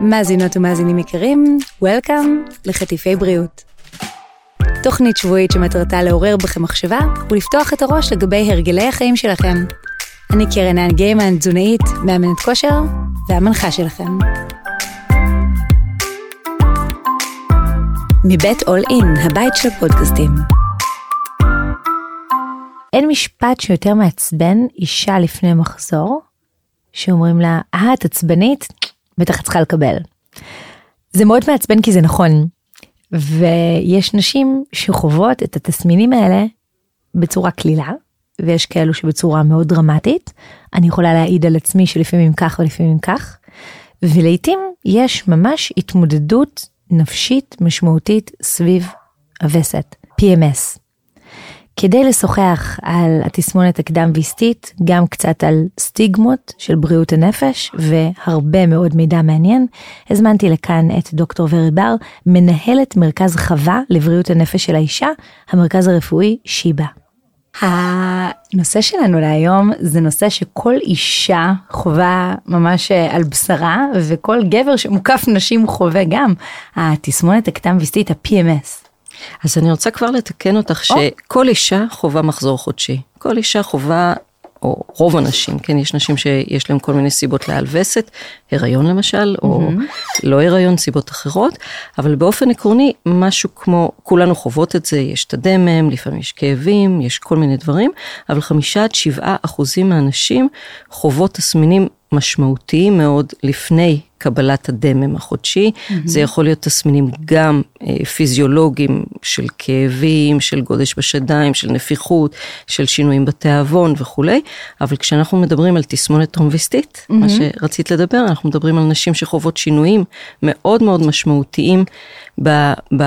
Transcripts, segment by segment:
מאזינות ומאזינים יקרים, Welcome לחטיפי בריאות. תוכנית שבועית שמטרתה לעורר בכם מחשבה ולפתוח את הראש לגבי הרגלי החיים שלכם. אני קרן האן גיימן, תזונאית, מאמנת כושר והמנחה שלכם. מבית אול אין, הבית של הפודקאסטים. אין משפט שיותר מעצבן אישה לפני מחזור, שאומרים לה, אה, את עצבנית? בטח את צריכה לקבל. זה מאוד מעצבן כי זה נכון. ויש נשים שחוות את התסמינים האלה בצורה קלילה, ויש כאלו שבצורה מאוד דרמטית. אני יכולה להעיד על עצמי שלפעמים כך ולפעמים כך. ולעיתים יש ממש התמודדות נפשית משמעותית סביב הווסת, PMS. כדי לשוחח על התסמונת הקדם ויסטית, גם קצת על סטיגמות של בריאות הנפש והרבה מאוד מידע מעניין, הזמנתי לכאן את דוקטור ורד בר, מנהלת מרכז חווה לבריאות הנפש של האישה, המרכז הרפואי שיבא. הנושא שלנו להיום זה נושא שכל אישה חווה ממש על בשרה וכל גבר שמוקף נשים חווה גם התסמונת הקדם ויסטית ה-PMS. אז אני רוצה כבר לתקן אותך שכל אישה חווה מחזור חודשי. כל אישה חווה, או רוב הנשים, כן, יש נשים שיש להם כל מיני סיבות לעל וסת, הריון למשל, או לא הריון, סיבות אחרות, אבל באופן עקרוני, משהו כמו, כולנו חוות את זה, יש את הדמם, לפעמים יש כאבים, יש כל מיני דברים, אבל חמישה עד שבעה אחוזים מהנשים חוות תסמינים משמעותיים מאוד לפני קבלת הדמם החודשי. Mm-hmm. זה יכול להיות תסמינים גם אה, פיזיולוגיים של כאבים, של גודש בשדיים, של נפיחות, של שינויים בתיאבון וכולי, אבל כשאנחנו מדברים על תסמונת טרומביסטית, mm-hmm. מה שרצית לדבר, אנחנו מדברים על נשים שחוות שינויים מאוד מאוד משמעותיים ב, ב,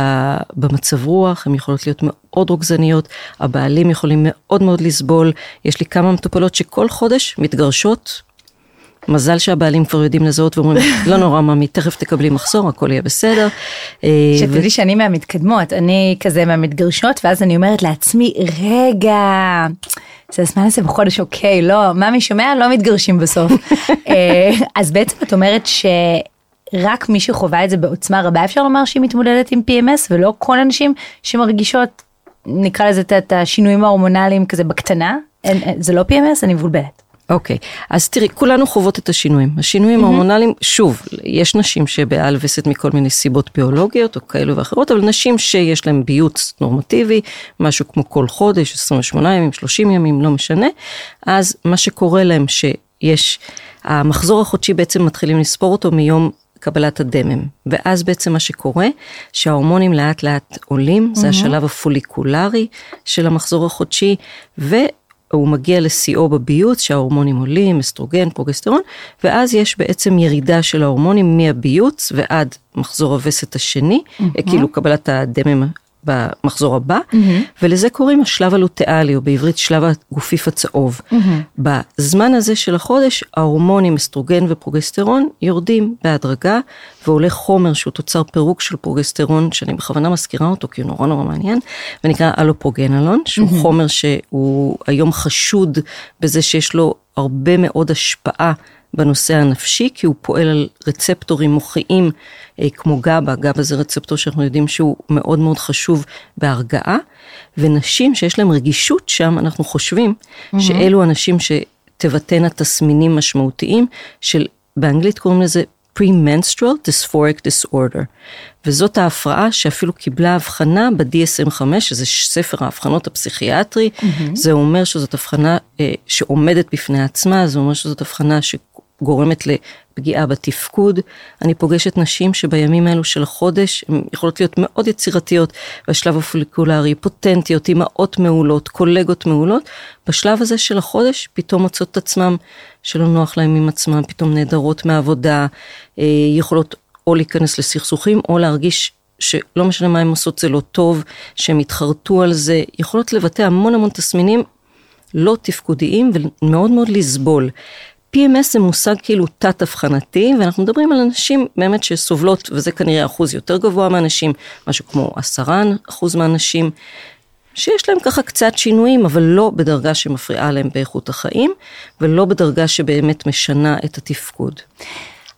במצב רוח, הן יכולות להיות מאוד רוגזניות, הבעלים יכולים מאוד מאוד לסבול, יש לי כמה מטופלות שכל חודש מתגרשות מזל שהבעלים כבר יודעים לזהות ואומרים, לא נורא ממי, תכף תקבלי מחסור, הכל יהיה בסדר. אה, שתדעי שאני מהמתקדמות, אני כזה מהמתגרשות, ואז אני אומרת לעצמי, רגע, זה הזמן הזה בחודש, אוקיי, לא, מה מי שומע? לא מתגרשים בסוף. אה, אז בעצם את אומרת ש... רק מי שחווה את זה בעוצמה רבה אפשר לומר שהיא מתמודדת עם PMS ולא כל הנשים שמרגישות נקרא לזה את השינויים ההורמונליים כזה בקטנה זה לא PMS אני מבולבלת. אוקיי, okay. אז תראי, כולנו חוות את השינויים. השינויים mm-hmm. ההורמונליים, שוב, יש נשים שבעל וסת מכל מיני סיבות ביולוגיות או כאלו ואחרות, אבל נשים שיש להן ביוץ נורמטיבי, משהו כמו כל חודש, 28 ימים, 30 ימים, לא משנה, אז מה שקורה להם שיש, המחזור החודשי בעצם מתחילים לספור אותו מיום קבלת הדמם. ואז בעצם מה שקורה, שההורמונים לאט לאט עולים, mm-hmm. זה השלב הפוליקולרי של המחזור החודשי. הוא מגיע לשיאו בביוץ שההורמונים עולים, אסטרוגן, פרוגסטרון, ואז יש בעצם ירידה של ההורמונים מהביוץ ועד מחזור הווסת השני, mm-hmm. כאילו קבלת הדמם במחזור הבא, mm-hmm. ולזה קוראים השלב הלוטאלי, או בעברית שלב הגופיף הצהוב. Mm-hmm. בזמן הזה של החודש, ההורמונים אסטרוגן ופרוגסטרון יורדים בהדרגה, ועולה חומר שהוא תוצר פירוק של פרוגסטרון, שאני בכוונה מזכירה אותו כי הוא נורא נורא מעניין, ונקרא אלופרוגנלון, שהוא mm-hmm. חומר שהוא היום חשוד בזה שיש לו הרבה מאוד השפעה. בנושא הנפשי, כי הוא פועל על רצפטורים מוחיים אה, כמו גבה, גבה זה רצפטור שאנחנו יודעים שהוא מאוד מאוד חשוב בהרגעה, ונשים שיש להן רגישות שם, אנחנו חושבים mm-hmm. שאלו אנשים שתבטאנה תסמינים משמעותיים, של באנגלית קוראים לזה pre-menstrual dysphoric disorder. וזאת ההפרעה שאפילו קיבלה הבחנה ב-DSM-5, שזה ספר ההבחנות הפסיכיאטרי. Mm-hmm. זה אומר שזאת הבחנה אה, שעומדת בפני עצמה, זה אומר שזאת הבחנה ש... גורמת לפגיעה בתפקוד. אני פוגשת נשים שבימים האלו של החודש, הן יכולות להיות מאוד יצירתיות בשלב הפוליקולרי, פוטנטיות, אימהות מעולות, קולגות מעולות. בשלב הזה של החודש פתאום מוצאות את עצמם שלא נוח להם עם עצמם, פתאום נעדרות מהעבודה, אה, יכולות או להיכנס לסכסוכים או להרגיש שלא משנה מה הן עושות זה לא טוב, שהם התחרטו על זה, יכולות לבטא המון המון תסמינים לא תפקודיים ומאוד מאוד לסבול. PMS זה מושג כאילו תת-אבחנתי, ואנחנו מדברים על אנשים באמת שסובלות, וזה כנראה אחוז יותר גבוה מהאנשים, משהו כמו עשרה אחוז מהאנשים, שיש להם ככה קצת שינויים, אבל לא בדרגה שמפריעה להם באיכות החיים, ולא בדרגה שבאמת משנה את התפקוד.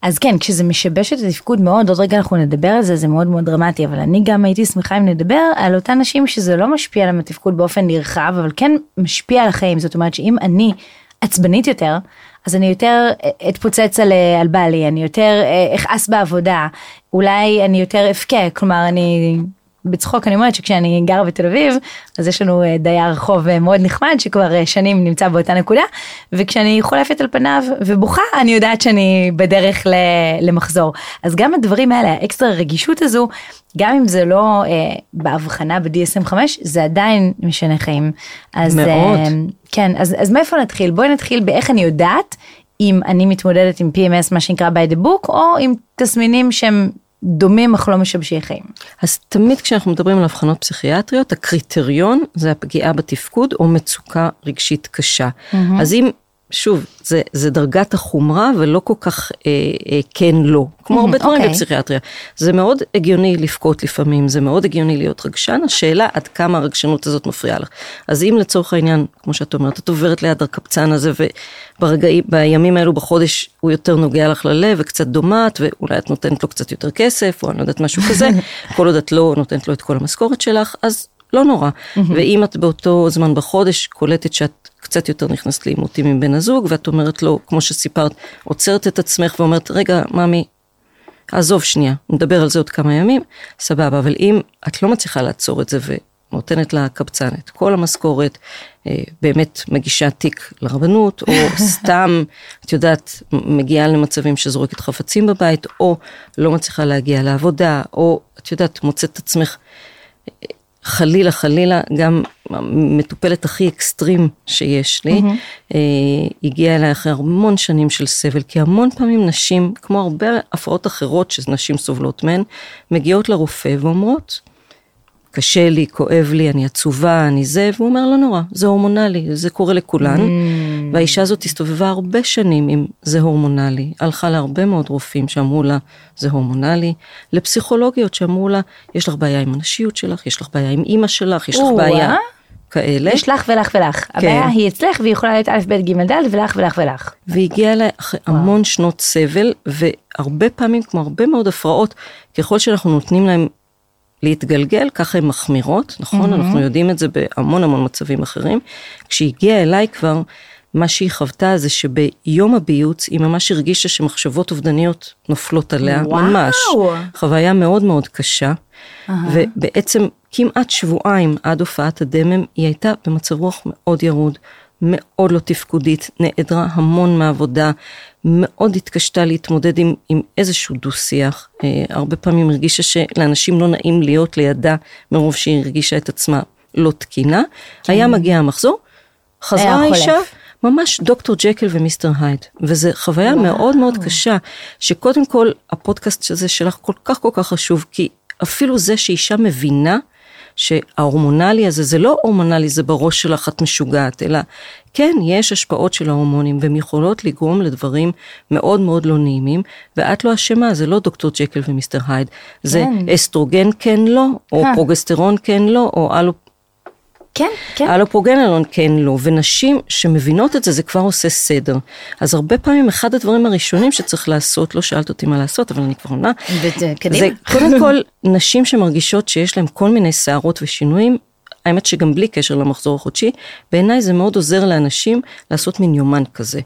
אז כן, כשזה משבש את התפקוד מאוד, עוד רגע אנחנו נדבר על זה, זה מאוד מאוד דרמטי, אבל אני גם הייתי שמחה אם נדבר על אותן נשים שזה לא משפיע עליהן התפקוד באופן נרחב, אבל כן משפיע על החיים, זאת אומרת שאם אני עצבנית יותר, אז אני יותר אתפוצץ על, על בעלי, אני יותר אה, אכעס בעבודה, אולי אני יותר אבכה, כלומר אני בצחוק אני אומרת שכשאני גרה בתל אביב אז יש לנו אה, דייר רחוב אה, מאוד נחמד שכבר אה, שנים נמצא באותה נקודה וכשאני חולפת על פניו ובוכה אני יודעת שאני בדרך למחזור אז גם הדברים האלה האקסטרה רגישות הזו גם אם זה לא אה, בהבחנה ב-DSM 5 זה עדיין משנה חיים. אז, מאוד. אה, כן אז, אז מאיפה נתחיל בואי נתחיל באיך אני יודעת אם אני מתמודדת עם PMS מה שנקרא by the book או עם תסמינים שהם דומים אך לא משבשי חיים. אז תמיד כשאנחנו מדברים על אבחנות פסיכיאטריות, הקריטריון זה הפגיעה בתפקוד או מצוקה רגשית קשה. Mm-hmm. אז אם שוב, זה, זה דרגת החומרה ולא כל כך אה, אה, כן לא, כמו הרבה דברים okay. אוקיי. בפסיכיאטריה. זה מאוד הגיוני לבכות לפעמים, זה מאוד הגיוני להיות רגשן, השאלה עד כמה הרגשנות הזאת מפריעה לך. אז אם לצורך העניין, כמו שאת אומרת, את עוברת ליד הקבצן הזה ובימים האלו בחודש הוא יותר נוגע לך ללב וקצת דומט, ואולי את נותנת לו קצת יותר כסף, או אני לא יודעת משהו כזה, כל עוד את לא נותנת לו את כל המשכורת שלך, אז לא נורא. ואם את באותו זמן בחודש קולטת שאת קצת יותר נכנסת לעימותים עם בן הזוג, ואת אומרת לו, כמו שסיפרת, עוצרת את עצמך ואומרת, רגע, ממי, עזוב שנייה, נדבר על זה עוד כמה ימים, סבבה, אבל אם את לא מצליחה לעצור את זה ונותנת לקבצן את כל המשכורת, אה, באמת מגישה תיק לרבנות, או סתם, את יודעת, מגיעה למצבים שזורקת חפצים בבית, או לא מצליחה להגיע לעבודה, או את יודעת, מוצאת את עצמך חלילה חלילה גם המטופלת הכי אקסטרים שיש לי, mm-hmm. הגיעה אליי אחרי המון שנים של סבל, כי המון פעמים נשים, כמו הרבה הפרעות אחרות שנשים סובלות מהן, מגיעות לרופא ואומרות, קשה לי, כואב לי, אני עצובה, אני זה, והוא אומר, לא נורא, זה הורמונלי, זה קורה לכולן. Mm. והאישה הזאת הסתובבה הרבה שנים עם זה הורמונלי, הלכה להרבה מאוד רופאים שאמרו לה, זה הורמונלי, לפסיכולוגיות שאמרו לה, יש לך בעיה עם הנשיות שלך, יש לך בעיה עם אימא שלך, יש לך בעיה. כאלה. יש לך ולך ולך. כן. הבעיה היא אצלך והיא יכולה להיות א', ב', ג', ד' ולך ולך ולך. והגיעה אליי אחרי. המון שנות סבל, והרבה פעמים, כמו הרבה מאוד הפרעות, ככל שאנחנו נותנים להם להתגלגל, ככה הן מחמירות, נכון? Mm-hmm. אנחנו יודעים את זה בהמון המון מצבים אחרים. כשהיא הגיעה אליי כבר, מה שהיא חוותה זה שביום הביוץ היא ממש הרגישה שמחשבות אובדניות נופלות עליה, וואו. ממש. חוויה מאוד מאוד קשה, uh-huh. ובעצם כמעט שבועיים עד הופעת הדמם היא הייתה במצב רוח מאוד ירוד, מאוד לא תפקודית, נעדרה המון מהעבודה, מאוד התקשתה להתמודד עם, עם איזשהו דו-שיח. אה, הרבה פעמים הרגישה שלאנשים לא נעים להיות לידה מרוב שהיא הרגישה את עצמה לא תקינה. כן. היה מגיע המחזור, חזרה האישה. ממש דוקטור ג'קל ומיסטר הייד, וזו חוויה וואו. מאוד מאוד קשה, שקודם כל הפודקאסט הזה שלך כל כך כל כך חשוב, כי אפילו זה שאישה מבינה שההורמונלי הזה זה לא הורמונלי זה בראש שלך את משוגעת אלא כן יש השפעות של ההורמונים והן יכולות לגרום לדברים מאוד מאוד לא נעימים ואת לא אשמה זה לא דוקטור ג'קל ומיסטר הייד זה כן. אסטרוגן כן לא או אה. פרוגסטרון כן לא או אלו כן, כן. אלופרגננולון כן לא, ונשים שמבינות את זה, זה כבר עושה סדר. אז הרבה פעמים אחד הדברים הראשונים שצריך לעשות, לא שאלת אותי מה לעשות, אבל אני כבר עונה, זה קודם כל נשים שמרגישות שיש להן כל מיני שערות ושינויים, האמת שגם בלי קשר למחזור החודשי, בעיניי זה מאוד עוזר לאנשים לעשות מין יומן כזה.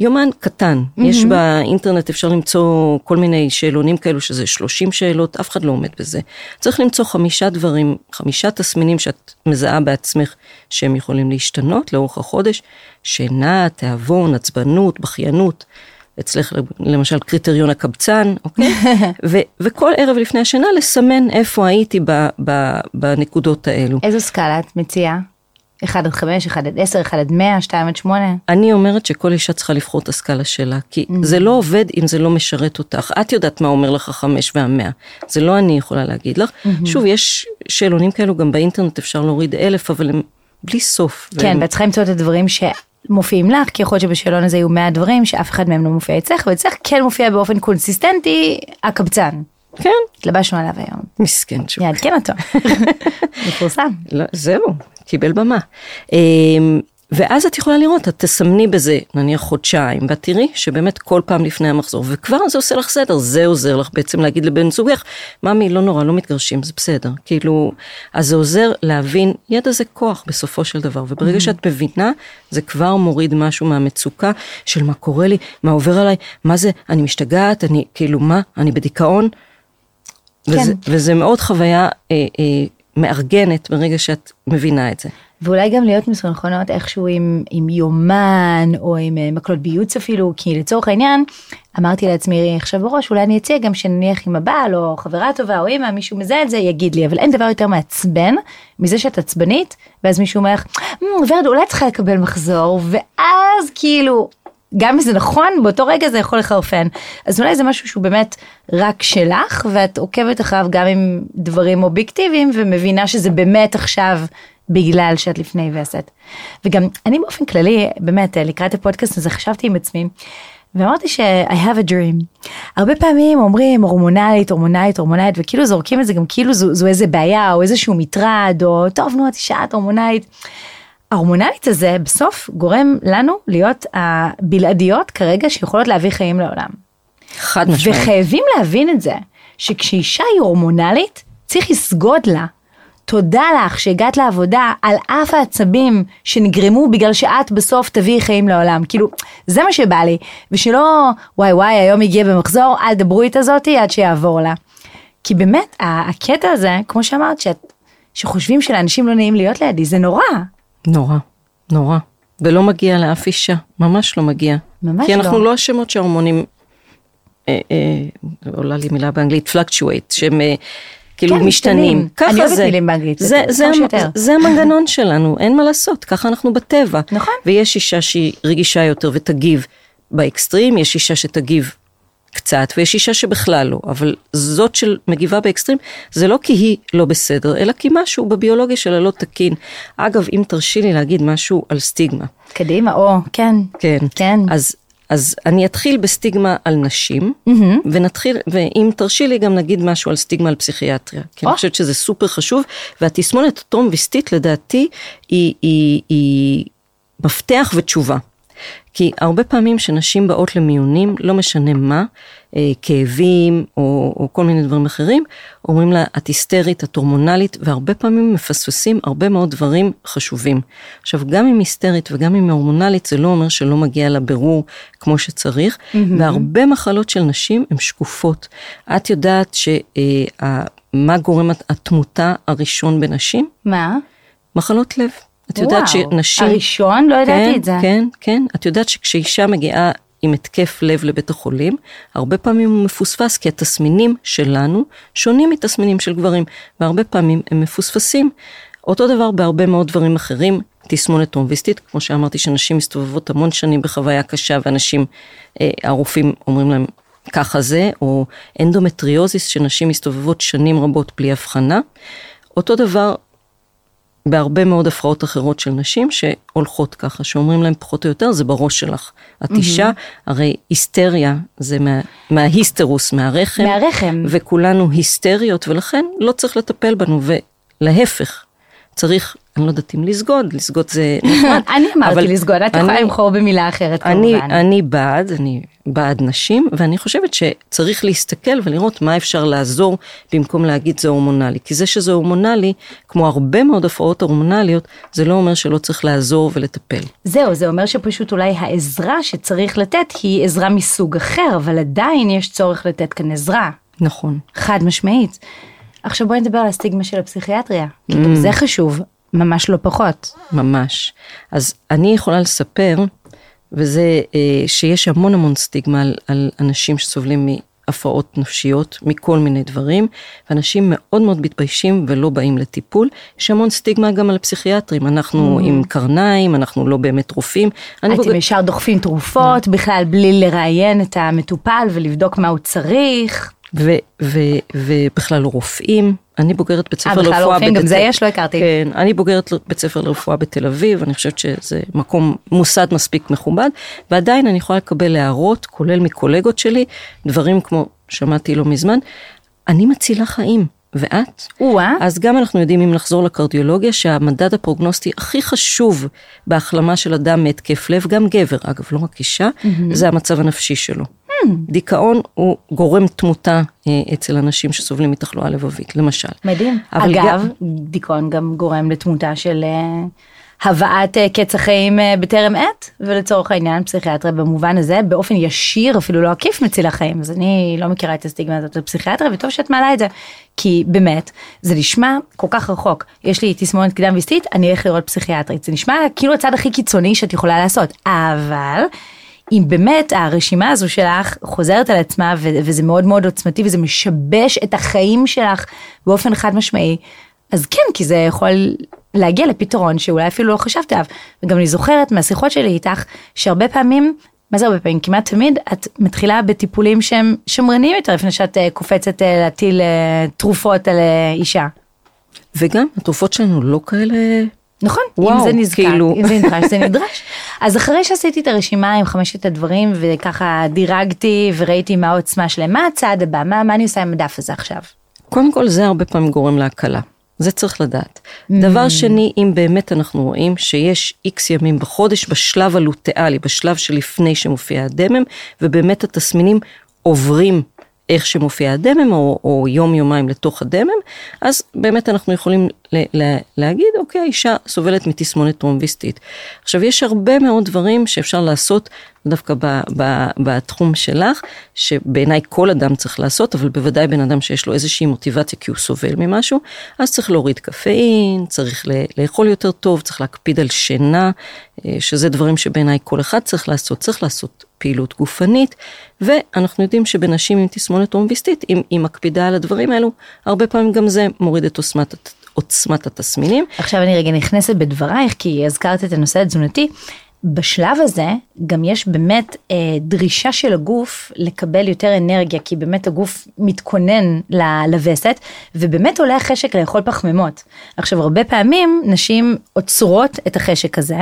יומן קטן, mm-hmm. יש באינטרנט אפשר למצוא כל מיני שאלונים כאלו שזה 30 שאלות, אף אחד לא עומד בזה. צריך למצוא חמישה דברים, חמישה תסמינים שאת מזהה בעצמך שהם יכולים להשתנות לאורך החודש, שינה, תיאבון, עצבנות, בכיינות. אצלך למשל קריטריון הקבצן, אוקיי? ו- וכל ערב לפני השינה לסמן איפה הייתי ב- ב- בנקודות האלו. איזו סקאלה את מציעה? 1 עד 5, 1 עד 10, 1 עד 100, 2 עד 8? אני אומרת שכל אישה צריכה לבחור את הסקאלה שלה, כי mm-hmm. זה לא עובד אם זה לא משרת אותך. את יודעת מה אומר לך 5 וה-100, זה לא אני יכולה להגיד לך. Mm-hmm. שוב, יש שאלונים כאלו גם באינטרנט, אפשר להוריד אלף, אבל הם בלי סוף. כן, והם... ואת צריכה למצוא את הדברים שמופיעים לך, כי יכול להיות שבשאלון הזה יהיו 100 דברים שאף אחד מהם לא מופיע אצלך, ואצלך כן מופיע באופן קונסיסטנטי הקבצן. כן. התלבשנו עליו היום. מסכן שוב. יעדכן אותו. מפורסם. לא, זהו, קיבל במה. אמ, ואז את יכולה לראות, את תסמני בזה נניח חודשיים, ואת תראי שבאמת כל פעם לפני המחזור, וכבר זה עושה לך סדר, זה עוזר לך בעצם להגיד לבן זוגך, ממי, לא נורא, לא מתגרשים, זה בסדר. כאילו, אז זה עוזר להבין, ידע זה כוח בסופו של דבר, וברגע שאת מבינה, זה כבר מוריד משהו מהמצוקה של מה קורה לי, מה עובר עליי, מה זה, אני משתגעת, אני, כאילו, מה, אני בדיכאון. וזה, וזה מאוד חוויה אה, אה, מארגנת ברגע שאת מבינה את זה. ואולי גם להיות מסונכרנות איכשהו עם, עם יומן או עם אה, מקלות ביוץ אפילו, כי לצורך העניין, אמרתי לעצמי עכשיו בראש, אולי אני אציע גם שנניח עם הבעל או חברה טובה או אמא, מישהו מזהה את זה, יגיד לי, אבל אין דבר יותר מעצבן מזה שאת עצבנית, ואז מישהו אומר לך, "מ, ורד, אולי צריכה לקבל מחזור, ואז כאילו, גם אם זה נכון, באותו רגע זה יכול לחרפן. אז אולי זה משהו שהוא באמת רק שלך, ואת עוקבת אחריו גם עם דברים אובייקטיביים, ומבינה שזה באמת עכשיו בגלל שאת לפני וסת. וגם אני באופן כללי, באמת, לקראת הפודקאסט הזה חשבתי עם עצמי, ואמרתי ש- I have a dream. הרבה פעמים אומרים הורמונלית, הורמונלית, הורמונלית, וכאילו זורקים את זה גם כאילו זו, זו איזה בעיה, או איזשהו מטרד, או טוב נו את אישה את הורמונלית. ההורמונלית הזה בסוף גורם לנו להיות הבלעדיות כרגע שיכולות להביא חיים לעולם. חד משמעית. וחייבים להבין את זה, שכשאישה היא הורמונלית, צריך לסגוד לה. תודה לך שהגעת לעבודה על אף העצבים שנגרמו בגלל שאת בסוף תביאי חיים לעולם. כאילו, זה מה שבא לי. ושלא, וואי וואי, היום הגיע במחזור, אל דברו איתה זאתי עד שיעבור לה. כי באמת, הקטע הזה, כמו שאמרת, שאת, שחושבים שלאנשים לא נעים להיות לידי, זה נורא. נורא, נורא. ולא מגיע לאף אישה, ממש לא מגיע. ממש כי אנחנו לא. לא אשמות שההורמונים, אה, אה, עולה לי מילה באנגלית, fluctuate, שהם אה, כאילו כן, משתנים. משתנים. ככה אני אוהבת זה. מילים באנגלית, זה, זה- זה, שיותר. זה המנגנון שלנו, אין מה לעשות, ככה אנחנו בטבע. נכון. ויש אישה שהיא רגישה יותר ותגיב באקסטרים, יש אישה שתגיב קצת, ויש אישה שבכלל לא, אבל זאת שמגיבה באקסטרים, זה לא כי היא לא בסדר, אלא כי משהו בביולוגיה שלה לא תקין. אגב, אם תרשי לי להגיד משהו על סטיגמה. קדימה, או, כן. כן. כן. אז, אז אני אתחיל בסטיגמה על נשים, ונתחיל, ואם תרשי לי גם נגיד משהו על סטיגמה על פסיכיאטריה. כי אני או. חושבת שזה סופר חשוב, והתסמונת הטרום ויסטית לדעתי היא, היא, היא מפתח ותשובה. כי הרבה פעמים שנשים באות למיונים, לא משנה מה, אה, כאבים או, או כל מיני דברים אחרים, אומרים לה, את היסטרית, את הורמונלית, והרבה פעמים מפספסים הרבה מאוד דברים חשובים. עכשיו, גם אם היסטרית וגם אם הורמונלית, זה לא אומר שלא מגיע לה בירור כמו שצריך, mm-hmm. והרבה מחלות של נשים הן שקופות. את יודעת שמה גורם התמותה הראשון בנשים? מה? מחלות לב. את יודעת וואו, שנשים... הראשון? לא ידעתי כן, את זה. כן, כן. את יודעת שכשאישה מגיעה עם התקף לב לבית החולים, הרבה פעמים הוא מפוספס, כי התסמינים שלנו שונים מתסמינים של גברים, והרבה פעמים הם מפוספסים. אותו דבר בהרבה מאוד דברים אחרים, תסמונת טרום וסתית, כמו שאמרתי, שנשים מסתובבות המון שנים בחוויה קשה, ואנשים, אה, הרופאים אומרים להם, ככה זה, או אנדומטריוזיס, שנשים מסתובבות שנים רבות בלי הבחנה. אותו דבר בהרבה מאוד הפרעות אחרות של נשים שהולכות ככה, שאומרים להם פחות או יותר, זה בראש שלך. את אישה, הרי היסטריה זה מה, מההיסטרוס, מהרחם. מהרחם. וכולנו היסטריות, ולכן לא צריך לטפל בנו, ולהפך, צריך, אני לא יודעת אם לסגוד, לסגוד זה נחמד. אני אמרתי לסגוד, את יכולה לבחור במילה אחרת אני, כמובן. אני בעד, אני בעד נשים, ואני חושבת שצריך להסתכל ולראות מה אפשר לעזור במקום להגיד זה הורמונלי. כי זה שזה הורמונלי, כמו הרבה מאוד הפרעות הורמונליות, זה לא אומר שלא צריך לעזור ולטפל. זהו, זה אומר שפשוט אולי העזרה שצריך לתת היא עזרה מסוג אחר, אבל עדיין יש צורך לתת כאן עזרה. נכון. חד משמעית. עכשיו בואי נדבר על הסטיגמה של הפסיכיאטריה, כי Mm. גם זה חשוב, ממש לא פחות. ממש. אז אני יכולה לספר, וזה אה, שיש המון המון סטיגמה על, על אנשים שסובלים מהפרעות נפשיות, מכל מיני דברים, ואנשים מאוד מאוד מתביישים ולא באים לטיפול. יש המון סטיגמה גם על פסיכיאטרים, אנחנו עם קרניים, אנחנו לא באמת רופאים. אתם בוגר- ישר דוחפים תרופות, בכלל בלי לראיין את המטופל ולבדוק מה הוא צריך. ו- ו- ובכלל רופאים. אני בוגרת בית ספר אה, לרפואה. בכלל לא רופאים? גם זה יש? לא הכרתי. כן, אני בוגרת בית ספר לרפואה בתל אביב, אני חושבת שזה מקום, מוסד מספיק מכובד, ועדיין אני יכולה לקבל הערות, כולל מקולגות שלי, דברים כמו, שמעתי לא מזמן, אני מצילה חיים. ואת. או-אה. אז גם אנחנו יודעים אם נחזור לקרדיולוגיה שהמדד הפרוגנוסטי הכי חשוב בהחלמה של אדם מהתקף לב, גם גבר אגב, לא רק אישה, זה המצב הנפשי שלו. דיכאון הוא גורם תמותה אה, אצל אנשים שסובלים מתחלואה לבבית, למשל. מדהים. אגב, גם- דיכאון גם גורם לתמותה של אה, הבאת אה, קץ החיים בטרם עת, ולצורך העניין פסיכיאטריה במובן הזה, באופן ישיר, אפילו לא עקיף מציל החיים. אז אני לא מכירה את הסטיגמה הזאת של פסיכיאטריה, וטוב שאת מעלה את זה. כי באמת, זה נשמע כל כך רחוק. יש לי תסמונת קדם ויסטית, אני אלך לראות פסיכיאטרית. זה נשמע כאילו הצד הכי קיצוני שאת יכולה לעשות. אבל... אם באמת הרשימה הזו שלך חוזרת על עצמה ו- וזה מאוד מאוד עוצמתי וזה משבש את החיים שלך באופן חד משמעי, אז כן, כי זה יכול להגיע לפתרון שאולי אפילו לא חשבת עליו. וגם אני זוכרת מהשיחות שלי איתך, שהרבה פעמים, מה זה הרבה פעמים? כמעט תמיד את מתחילה בטיפולים שהם שמרניים יותר לפני שאת אה, קופצת אה, להטיל אה, תרופות על אה, אישה. וגם התרופות שלנו לא כאלה... נכון, אם וואו, זה נזקק, כאילו. אם זה נדרש, זה נדרש. אז אחרי שעשיתי את הרשימה עם חמשת הדברים וככה דירגתי וראיתי מה העוצמה שלהם, מה הצעד הבא, מה, מה אני עושה עם הדף הזה עכשיו? קודם כל זה הרבה פעמים גורם להקלה. זה צריך לדעת. דבר שני, אם באמת אנחנו רואים שיש איקס ימים בחודש בשלב הלוטאלי, בשלב שלפני שמופיע הדמם, ובאמת התסמינים עוברים איך שמופיע הדמם, או, או יום יומיים לתוך הדמם, אז באמת אנחנו יכולים ל- ל- להגיד, אוקיי, אישה סובלת מתסמונת טרומביסטית. עכשיו, יש הרבה מאוד דברים שאפשר לעשות דווקא ב, ב, בתחום שלך, שבעיניי כל אדם צריך לעשות, אבל בוודאי בן אדם שיש לו איזושהי מוטיבציה כי הוא סובל ממשהו, אז צריך להוריד קפאין, צריך לאכול יותר טוב, צריך להקפיד על שינה, שזה דברים שבעיניי כל אחד צריך לעשות, צריך לעשות פעילות גופנית, ואנחנו יודעים שבנשים עם תסמונת טרומביסטית, אם היא מקפידה על הדברים האלו, הרבה פעמים גם זה מוריד את עוצמת, עוצמת התסמינים. עכשיו אני רגע נכנסת בדברייך, כי הזכרת את הנושא התזונתי. בשלב הזה גם יש באמת אה, דרישה של הגוף לקבל יותר אנרגיה, כי באמת הגוף מתכונן לווסת, ובאמת עולה החשק לאכול פחמימות. עכשיו הרבה פעמים נשים עוצרות את החשק הזה,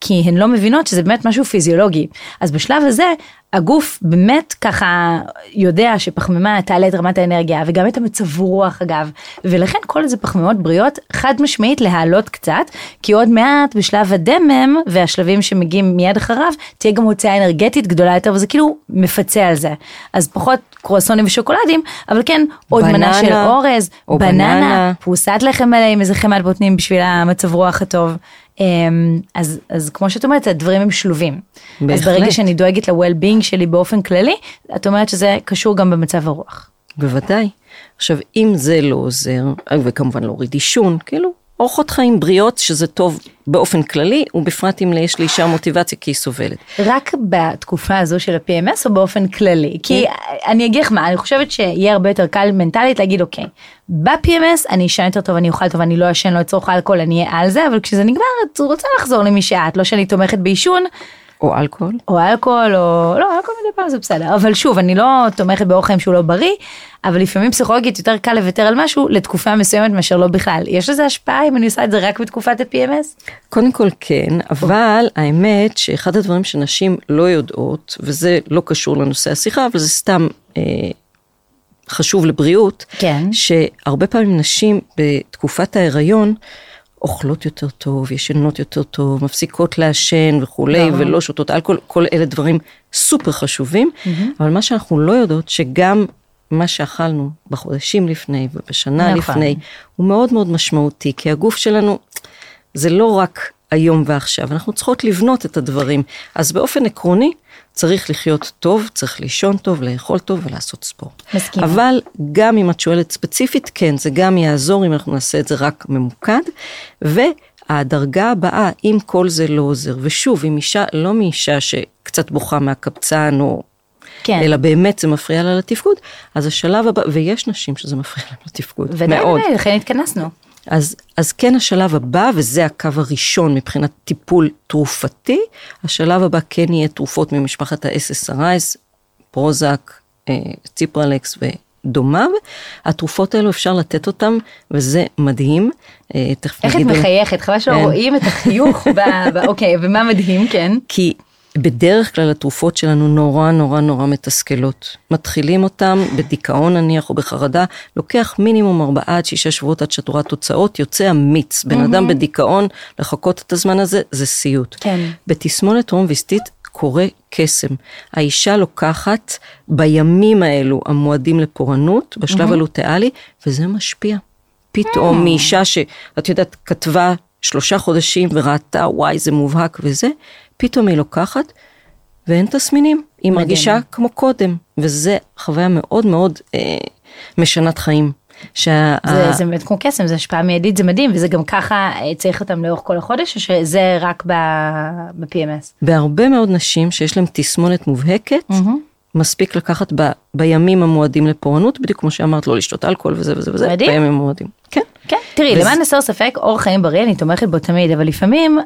כי הן לא מבינות שזה באמת משהו פיזיולוגי. אז בשלב הזה הגוף באמת ככה יודע שפחמימה תעלה את רמת האנרגיה וגם את המצב רוח אגב ולכן כל זה פחמימות בריאות חד משמעית להעלות קצת כי עוד מעט בשלב הדמם והשלבים שמגיעים מיד אחריו תהיה גם הוצאה אנרגטית גדולה יותר וזה כאילו מפצה על זה אז פחות קרואסונים ושוקולדים אבל כן עוד מנה בננה, של אורז או בננה בננה. פרוסת לחם מלא עם איזה חמאת בוטנים בשביל המצב רוח הטוב. אמ, אז, אז כמו שאת אומרת, הדברים הם שלובים. אז בהחלט. ברגע שאני דואגת ל-well-being שלי באופן כללי, את אומרת שזה קשור גם במצב הרוח. בוודאי. עכשיו, אם זה לא עוזר, וכמובן להוריד עישון, כאילו, אורחות חיים בריאות, שזה טוב באופן כללי, ובפרט אם יש לאישה מוטיבציה כי היא סובלת. רק בתקופה הזו של ה-PMS או באופן כללי? כי אני אגיד לך מה, אני חושבת שיהיה הרבה יותר קל מנטלית להגיד אוקיי, ב-PMS אני אשן יותר טוב, אני אוכל טוב, אני לא אשן, לא אצרוך אלכוהול, אני אהיה על זה, אבל כשזה נגמר, את רוצה לחזור למי שאת, לא שאני תומכת בעישון, או אלכוהול. או אלכוהול, או לא, אלכוהול מדי פעם זה בסדר, אבל שוב, אני לא תומכת באורח חיים שהוא לא בריא, אבל לפעמים פסיכולוגית יותר קל לוותר על משהו לתקופה מסוימת מאשר לא בכלל. יש לזה השפעה אם אני עושה את זה רק בתקופת ה-PMS? קודם כל כן, אבל האמת שאחד הדברים שנשים לא יודעות, וזה לא קשור לנושא השיחה, אבל זה סתם אה, חשוב לבריאות, כן. שהרבה פעמים נשים בתקופת ההיריון, אוכלות יותר טוב, ישנות יותר טוב, מפסיקות לעשן וכולי, ברור. ולא שותות אלכוהול, כל אלה דברים סופר חשובים, אבל מה שאנחנו לא יודעות, שגם מה שאכלנו בחודשים לפני ובשנה נכון. לפני, הוא מאוד מאוד משמעותי, כי הגוף שלנו, זה לא רק היום ועכשיו, אנחנו צריכות לבנות את הדברים. אז באופן עקרוני, צריך לחיות טוב, צריך לישון טוב, לאכול טוב ולעשות ספורט. מסכימה. אבל גם אם את שואלת ספציפית, כן, זה גם יעזור אם אנחנו נעשה את זה רק ממוקד. והדרגה הבאה, אם כל זה לא עוזר, ושוב, אם אישה, לא מאישה שקצת בוכה מהקבצן, או... כן. אלא באמת זה מפריע לה לתפקוד, אז השלב הבא, ויש נשים שזה מפריע להם לתפקוד, ודאי, מאוד. ודאי, לכן התכנסנו. אז, אז כן השלב הבא, וזה הקו הראשון מבחינת טיפול תרופתי, השלב הבא כן יהיה תרופות ממשפחת ה-SSRIs, פרוזק, אה, ציפרלקס ודומיו. התרופות האלו אפשר לתת אותן, וזה מדהים. אה, תכף איך את מחייכת? חבל שלא כן. רואים את החיוך, אוקיי, ומה מדהים, כן? כי בדרך כלל התרופות שלנו נורא נורא נורא מתסכלות. מתחילים אותם בדיכאון נניח או בחרדה, לוקח מינימום ארבעה עד שישה שבועות עד שאת רואה תוצאות, יוצא אמיץ. בן אדם בדיכאון, לחכות את הזמן הזה, זה סיוט. כן. בתסמונת טרום ויסטית קורה קסם. האישה לוקחת בימים האלו המועדים לפורענות, בשלב הלוטאלי, וזה משפיע. פתאום מאישה שאת יודעת, כתבה שלושה חודשים וראתה, וואי, זה מובהק וזה, פתאום היא לוקחת ואין תסמינים. היא מדהים. מרגישה כמו קודם, וזה חוויה מאוד מאוד אה, משנת חיים. שה... זה, זה באמת כמו קסם, זה השפעה מיידית, זה מדהים, וזה גם ככה אה, צריך אותם לאורך כל החודש, או שזה רק ב-PMS? בהרבה מאוד נשים שיש להן תסמונת מובהקת, מספיק לקחת ב, בימים המועדים לפורענות, בדיוק כמו שאמרת, לא לשתות אלכוהול וזה וזה וזה, מדהים. בימים המועדים. כן. כן, תראי, וזה- למען הסר ספק, אורח חיים בריא, אני תומכת בו תמיד, אבל לפעמים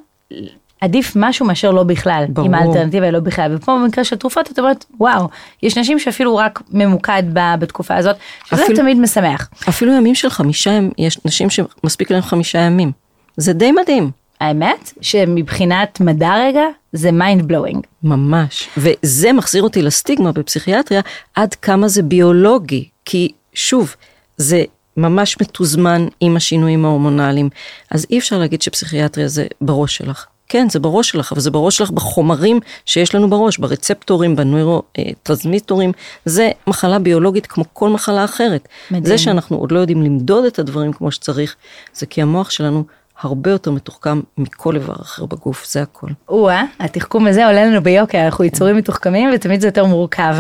עדיף משהו מאשר לא בכלל, ברור. אם האלטרנטיבה היא לא בכלל, ופה במקרה של תרופות את אומרת, וואו, יש נשים שאפילו רק ממוקד ב- בתקופה הזאת, שזה אפילו- תמיד משמח. אפילו ימים של חמישה ימים, יש נשים שמספיק להם חמישה ימים. זה די מדהים. האמת, שמבחינת מדע רגע, זה mind blowing. ממש. וזה מחזיר אותי לסטיגמה בפסיכיאטריה, עד כמה זה ביולוגי. כי שוב, זה ממש מתוזמן עם השינויים ההורמונליים. אז אי אפשר להגיד שפסיכיאטריה זה בראש שלך. כן, זה בראש שלך, אבל זה בראש שלך בחומרים שיש לנו בראש, ברצפטורים, בנוירוטרנסמיטורים. זה מחלה ביולוגית כמו כל מחלה אחרת. מדהים. זה שאנחנו עוד לא יודעים למדוד את הדברים כמו שצריך, זה כי המוח שלנו הרבה יותר מתוחכם מכל איבר אחר בגוף, זה הכל. או-אה, התחכום הזה עולה לנו ביוקר, אנחנו יצורים מתוחכמים ותמיד זה יותר מורכב.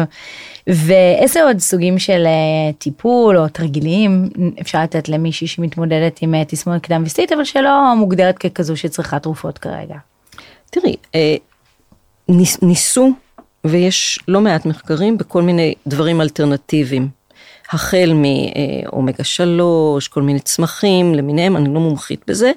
ואיזה עוד סוגים של אה, טיפול או תרגילים אפשר לתת למישהי שמתמודדת עם אה, תסמונת קדם וסטית, אבל שלא מוגדרת ככזו שצריכה תרופות כרגע. תראי, אה, ניס, ניסו, ויש לא מעט מחקרים בכל מיני דברים אלטרנטיביים. החל מאומגה 3, כל מיני צמחים למיניהם, אני לא מומחית בזה,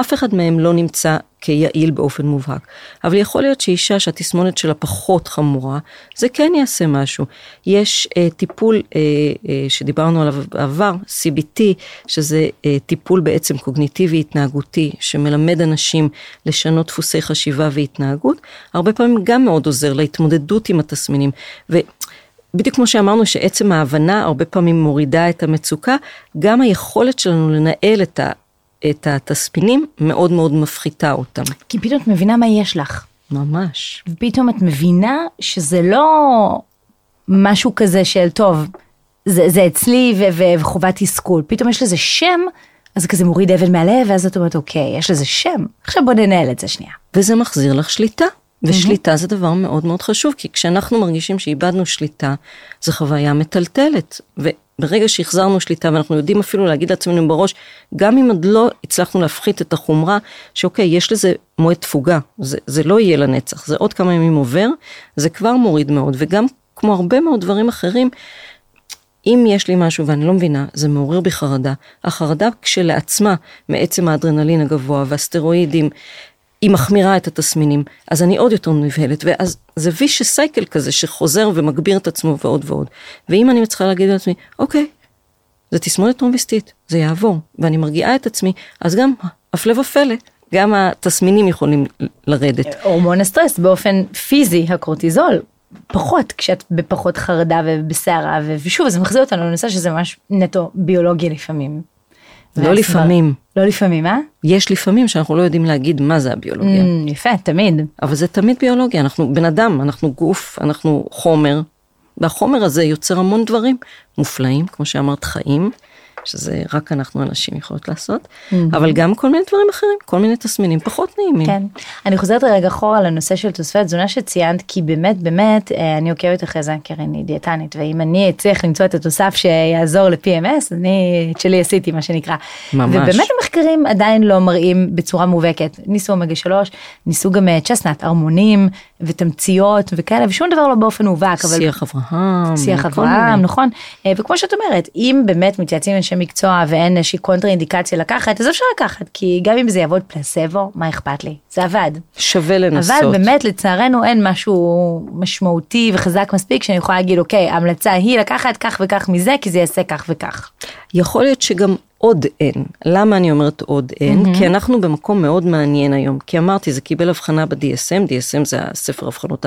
אף אחד מהם לא נמצא כיעיל באופן מובהק. אבל יכול להיות שאישה שהתסמונת שלה פחות חמורה, זה כן יעשה משהו. יש אה, טיפול אה, אה, שדיברנו עליו בעבר, CBT, שזה אה, טיפול בעצם קוגניטיבי התנהגותי, שמלמד אנשים לשנות דפוסי חשיבה והתנהגות, הרבה פעמים גם מאוד עוזר להתמודדות עם התסמינים. ו... בדיוק כמו שאמרנו שעצם ההבנה הרבה פעמים מורידה את המצוקה, גם היכולת שלנו לנהל את, ה, את התסמינים מאוד מאוד מפחיתה אותם. כי פתאום את מבינה מה יש לך. ממש. ופתאום את מבינה שזה לא משהו כזה של טוב, זה, זה אצלי ו- ו- וחובת תסכול, פתאום יש לזה שם, אז זה כזה מוריד אבן מהלב, ואז את אומרת אוקיי, יש לזה שם, עכשיו בוא ננהל את זה שנייה. וזה מחזיר לך שליטה. ושליטה זה דבר מאוד מאוד חשוב, כי כשאנחנו מרגישים שאיבדנו שליטה, זו חוויה מטלטלת. וברגע שהחזרנו שליטה, ואנחנו יודעים אפילו להגיד לעצמנו בראש, גם אם עוד לא הצלחנו להפחית את החומרה, שאוקיי, יש לזה מועד תפוגה, זה, זה לא יהיה לנצח, זה עוד כמה ימים עובר, זה כבר מוריד מאוד, וגם כמו הרבה מאוד דברים אחרים, אם יש לי משהו ואני לא מבינה, זה מעורר בי חרדה. החרדה כשלעצמה, מעצם האדרנלין הגבוה והסטרואידים, היא מחמירה את התסמינים, אז אני עוד יותר נבהלת, ואז זה ויש סייקל כזה שחוזר ומגביר את עצמו ועוד ועוד. ואם אני צריכה להגיד לעצמי, אוקיי, זה תסמונת טרומביסטית, זה יעבור, ואני מרגיעה את עצמי, אז גם, הפלא ופלא, גם התסמינים יכולים לרדת. הורמון הסטרס באופן פיזי, הקורטיזול, פחות כשאת בפחות חרדה ובסערה, ושוב, זה מחזיר אותנו לנושא שזה ממש נטו ביולוגיה לפעמים. לא לפעמים. לא לפעמים, אה? יש לפעמים שאנחנו לא יודעים להגיד מה זה הביולוגיה. Mm, יפה, תמיד. אבל זה תמיד ביולוגיה, אנחנו בן אדם, אנחנו גוף, אנחנו חומר, והחומר הזה יוצר המון דברים מופלאים, כמו שאמרת, חיים, שזה רק אנחנו הנשים יכולות לעשות, אבל גם כל מיני דברים אחרים, כל מיני תסמינים פחות נעימים. כן. אני חוזרת רגע אחורה לנושא של תוספי תזונה שציינת, כי באמת, באמת, אה, אני עוקבת אחרי זה, קרן היא דיאטנית, ואם אני אצליח למצוא את התוסף שיעזור ל-PMS, אני את שלי עשיתי, מה שנקרא. ממש. ובאמת המחקרים עדיין לא מראים בצורה מובהקת. ניסו אומגה 3, ניסו גם אה, צ'סנאט, ערמונים ותמציות וכאלה, ושום דבר לא באופן מובהק. אבל... שיח אברהם. שיח כל אברהם. נכון. אה, וכמו שאת אומרת, אם באמת מתייעצים עם אנשי מקצוע ואין איזושהי קונטרה אינדיקציה לקחת, אז אפשר לקחת, כי גם אם זה יעבוד פלסבו, מה אכפת לי? זה עבד. שווה לנסות. אבל באמת, לצערנו, אין משהו משמעותי וחזק מספיק שאני יכולה להגיד, אוקיי, ההמלצה היא לקחת כך וכך מזה, כי זה יעשה כך וכך. יכול להיות שגם עוד אין. למה אני אומרת עוד אין? Mm-hmm. כי אנחנו במקום מאוד מעניין היום. כי אמרתי, זה קיבל הבחנה ב-DSM, DSM זה הספר האבחנות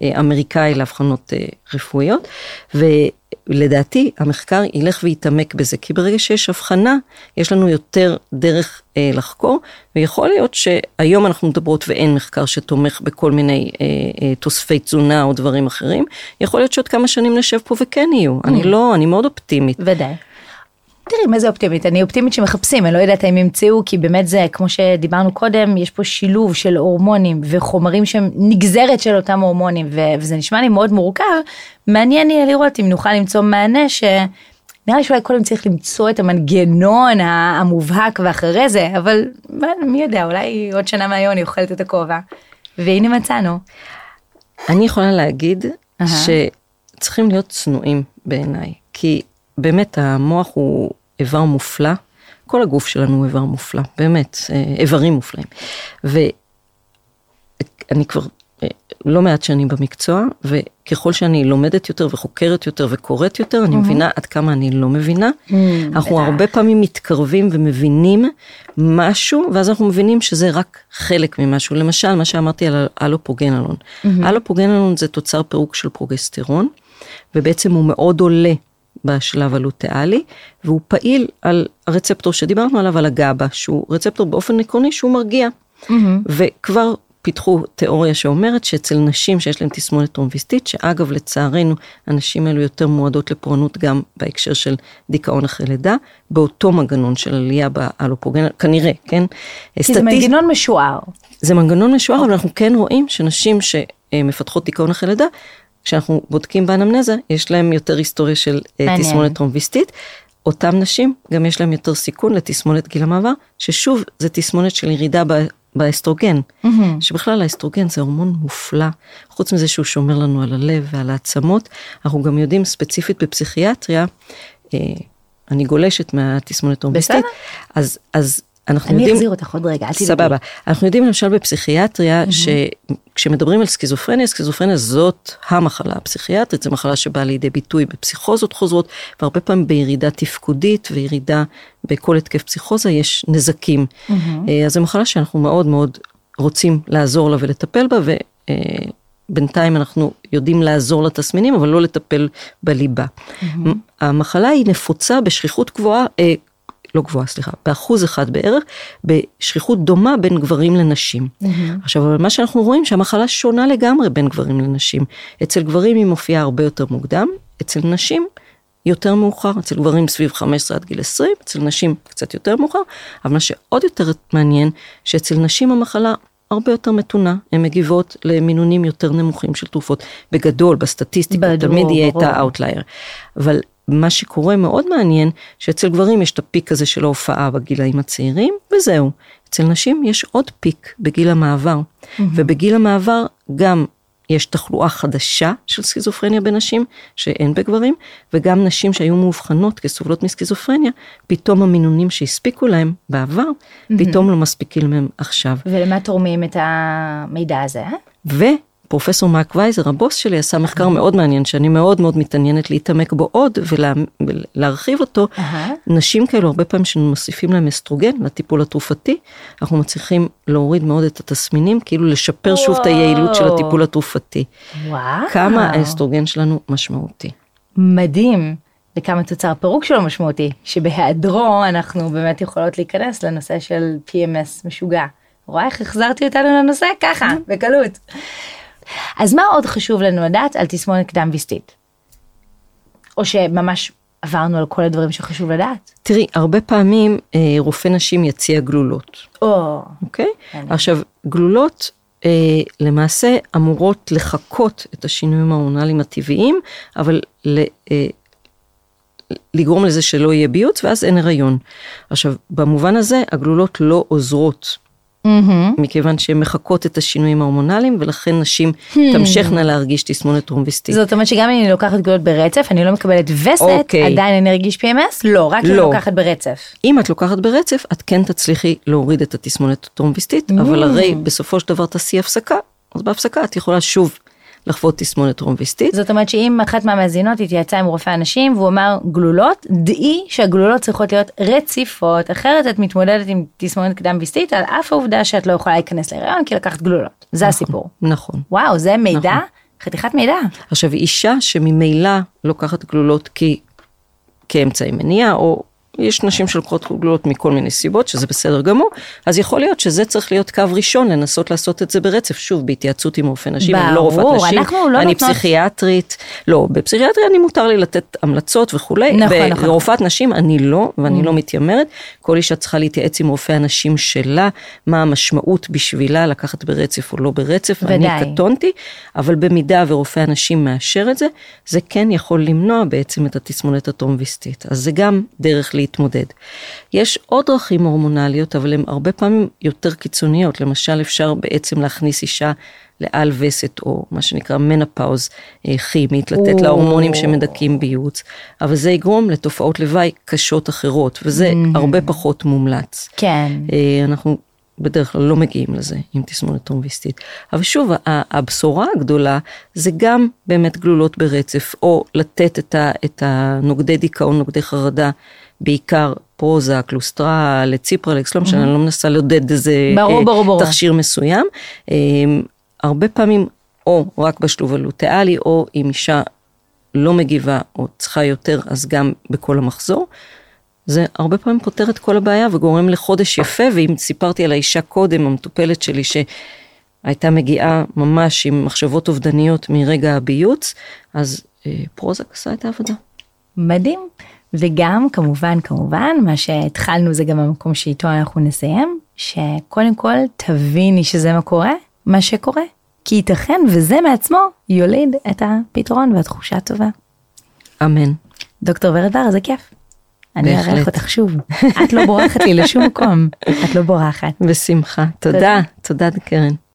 האמריקאי לאבחנות אה, רפואיות, ולדעתי המחקר ילך ויתעמק בזה, כי ברגע שיש הבחנה, יש לנו יותר דרך אה, לחקור, ויכול להיות שהיום אנחנו מדברות ואין מחקר שתומך בכל מיני אה, אה, תוספי תזונה או דברים אחרים, יכול להיות שעוד כמה שנים נשב פה וכן יהיו. Mm-hmm. אני לא, אני מאוד אופטימית. ודאי. תראי מה זה אופטימית, אני אופטימית שמחפשים, אני לא יודעת אם ימצאו, כי באמת זה, כמו שדיברנו קודם, יש פה שילוב של הורמונים וחומרים שהם נגזרת של אותם הורמונים, ו- וזה נשמע לי מאוד מורכב, מעניין יהיה לראות אם נוכל למצוא מענה ש... נראה לי שאולי קודם צריך למצוא את המנגנון המובהק ואחרי זה, אבל מי יודע, אולי עוד שנה מהיום אני אוכלת את הכובע. והנה מצאנו. אני יכולה להגיד uh-huh. שצריכים להיות צנועים בעיניי, כי באמת המוח הוא איבר מופלא, כל הגוף שלנו הוא איבר מופלא, באמת, אה, איברים מופלאים. ואני כבר אה, לא מעט שנים במקצוע, וככל שאני לומדת יותר וחוקרת יותר וקוראת יותר, אני מבינה עד כמה אני לא מבינה. Mm, אנחנו הרבה פעמים מתקרבים ומבינים משהו, ואז אנחנו מבינים שזה רק חלק ממשהו. למשל, מה שאמרתי על אלופרוגנלון. אלופרוגנלון זה תוצר פירוק של פרוגסטרון, ובעצם הוא מאוד עולה בשלב הלוטאלי, והוא פעיל על הרצפטור שדיברנו עליו, על הגאבה, שהוא רצפטור באופן עקרוני שהוא מרגיע. Mm-hmm. וכבר פיתחו תיאוריה שאומרת שאצל נשים שיש להן תסמונת טרומביסטית, שאגב לצערנו הנשים האלו יותר מועדות לפורענות גם בהקשר של דיכאון אחרי לידה, באותו מנגנון של עלייה באלופרוגן, כנראה, כן? כי סטטיסט... זה מנגנון משוער. זה מנגנון משוער, okay. אבל אנחנו כן רואים שנשים שמפתחות דיכאון אחרי לידה, כשאנחנו בודקים באנמנזה, יש להם יותר היסטוריה של uh, תסמונת טרומביסטית. אותם נשים, גם יש להם יותר סיכון לתסמונת גיל המעבר, ששוב, זה תסמונת של ירידה באסטרוגן, mm-hmm. שבכלל האסטרוגן זה הורמון מופלא, חוץ מזה שהוא שומר לנו על הלב ועל העצמות, אנחנו גם יודעים ספציפית בפסיכיאטריה, אה, אני גולשת מהתסמונת טרומביסטית, אז, אז אנחנו אני יודעים... אני אחזיר אותך עוד רגע, אל תדאגי. סבבה. אנחנו יודעים למשל בפסיכיאטריה, mm-hmm. שכשמדברים על סכיזופרניה, סכיזופרניה זאת המחלה הפסיכיאטרית, זו מחלה שבאה לידי ביטוי בפסיכוזות חוזרות, והרבה פעמים בירידה תפקודית וירידה בכל התקף פסיכוזה יש נזקים. Mm-hmm. אז זו מחלה שאנחנו מאוד מאוד רוצים לעזור לה ולטפל בה, ובינתיים אנחנו יודעים לעזור לתסמינים, אבל לא לטפל בליבה. Mm-hmm. המחלה היא נפוצה בשכיחות גבוהה, אה, לא גבוהה, סליחה, באחוז אחד בערך, בשכיחות דומה בין גברים לנשים. Mm-hmm. עכשיו, אבל מה שאנחנו רואים שהמחלה שונה לגמרי בין גברים לנשים. אצל גברים היא מופיעה הרבה יותר מוקדם, אצל נשים יותר מאוחר, אצל גברים סביב 15 עד גיל 20, אצל נשים קצת יותר מאוחר, אבל מה שעוד יותר מעניין, שאצל נשים המחלה הרבה יותר מתונה, הן מגיבות למינונים יותר נמוכים של תרופות. בגדול, בסטטיסטיקה, תמיד יהיה את ה outlier. אבל מה שקורה מאוד מעניין, שאצל גברים יש את ה peak הזה של ההופעה בגילאים הצעירים, וזהו. אצל נשים יש עוד peak בגיל המעבר, mm-hmm. ובגיל המעבר גם יש תחלואה חדשה של סכיזופרניה בנשים, שאין בגברים, וגם נשים שהיו מאובחנות כסובלות מסכיזופרניה, פתאום המינונים שהספיקו להם בעבר, mm-hmm. פתאום לא מספיקים להם עכשיו. ולמה תורמים את המידע הזה? פרופסור מאק וייזר, הבוס שלי, עשה מחקר מאוד מעניין, שאני מאוד מאוד מתעניינת להתעמק בו עוד ולהרחיב אותו. נשים כאלו, הרבה פעמים שמוסיפים להם אסטרוגן לטיפול התרופתי, אנחנו מצליחים להוריד מאוד את התסמינים, כאילו לשפר שוב את היעילות של הטיפול התרופתי. כמה האסטרוגן שלנו משמעותי. מדהים. וכמה תוצר פירוק שלו משמעותי, שבהיעדרו אנחנו באמת יכולות להיכנס לנושא של PMS משוגע. רואה איך החזרתי אותנו לנושא? ככה, בקלות. אז מה עוד חשוב לנו לדעת על תסמונת קדם ויסטית? או שממש עברנו על כל הדברים שחשוב לדעת? תראי, הרבה פעמים אה, רופא נשים יציע גלולות. או. אוקיי? אני. עכשיו, גלולות אה, למעשה אמורות לחקות את השינויים ההורמונליים הטבעיים, אבל ל, אה, לגרום לזה שלא יהיה ביוץ ואז אין הריון. עכשיו, במובן הזה הגלולות לא עוזרות Mm-hmm. מכיוון שהן מחקות את השינויים ההורמונליים ולכן נשים hmm. תמשכנה להרגיש תסמונת טרומביסטית. זאת אומרת שגם אם אני לוקחת גלולות ברצף, אני לא מקבלת וסת, okay. אוקיי. עדיין אני ארגיש PMS? לא, רק אם לא. אני לוקחת ברצף. אם את לוקחת ברצף, את כן תצליחי להוריד את התסמונת הטרומביסטית, mm-hmm. אבל הרי בסופו של דבר תעשי הפסקה, אז בהפסקה את יכולה שוב לחוות תסמונת טרומביסטית. זאת אומרת שאם אחת מהמאזינות התייעצה עם רופא הנשים והוא אמר גלולות, דעי שהגלולות צריכות להיות רציפות, אחרת את מתמודדת עם תסמונת קדם ויסטית על אף העובדה שאת לא יכולה להיכנס להיריון כי לקחת גלולות. זה נכון, הסיפור. נכון. וואו, זה מידע, נכון. חתיכת מידע. עכשיו, אישה שממילא לוקחת גלולות כי, כאמצעי מניעה, או יש נשים שלוקחות גלולות מכל מיני סיבות, שזה בסדר גמור, אז יכול להיות שזה צריך להיות קו ראשון, לנסות לעשות את זה ברצף, שוב, בהתייעצות עם רופא נשים, אני לא רופאת ברור, נשים, לא אני נותנות- פסיכיאטרית, לא, בפסיכיאטריה אני מותר לי לתת המלצות וכולי, נכון, נכון. ברופאת נשים אני לא, ואני לא מתיימרת, כל אישה צריכה להתייעץ עם רופא הנשים שלה, מה המשמעות בשבילה לקחת ברצף או לא ברצף, ודאי. אני קטונתי, אבל במידה ורופא הנשים מאשר את זה, זה כן יכול למנוע בעצם את התסמונת הטרומביסטית. אז זה גם דרך להתמודד. יש עוד דרכים הורמונליות, אבל הן הרבה פעמים יותר קיצוניות. למשל, אפשר בעצם להכניס אישה לעל וסת, או מה שנקרא מנפאוז אה, כימית, לתת לה. הורמונים שמדכאים ביוץ, אבל זה יגרום לתופעות לוואי קשות אחרות, וזה הרבה פחות מומלץ. כן. אה, אנחנו בדרך כלל לא מגיעים לזה עם תסמונת טרומביסטית. אבל שוב, הבשורה הגדולה זה גם באמת גלולות ברצף, או לתת את, ה, את הנוגדי דיכאון, נוגדי חרדה, בעיקר פרוזק, לוסטרל, ציפרלקס, לא משנה, אני לא מנסה לעודד איזה ברור, אה, ברור, ברור. תכשיר מסוים. אה, הרבה פעמים או רק בשלוב הלוטאלי, או אם אישה לא מגיבה או צריכה יותר, אז גם בכל המחזור. זה הרבה פעמים פותר את כל הבעיה וגורם לחודש יפה, ואם סיפרתי על האישה קודם, המטופלת שלי, שהייתה מגיעה ממש עם מחשבות אובדניות מרגע הביוץ, אז אה, פרוזק עשה את העבודה. מדהים. וגם כמובן כמובן מה שהתחלנו זה גם המקום שאיתו אנחנו נסיים שקודם כל תביני שזה מה קורה מה שקורה כי ייתכן וזה מעצמו יוליד את הפתרון והתחושה הטובה. אמן. דוקטור ורד בר זה כיף. אני. אארח אותך שוב את לא בורחת לי לשום מקום את לא בורחת. בשמחה. תודה, תודה קרן.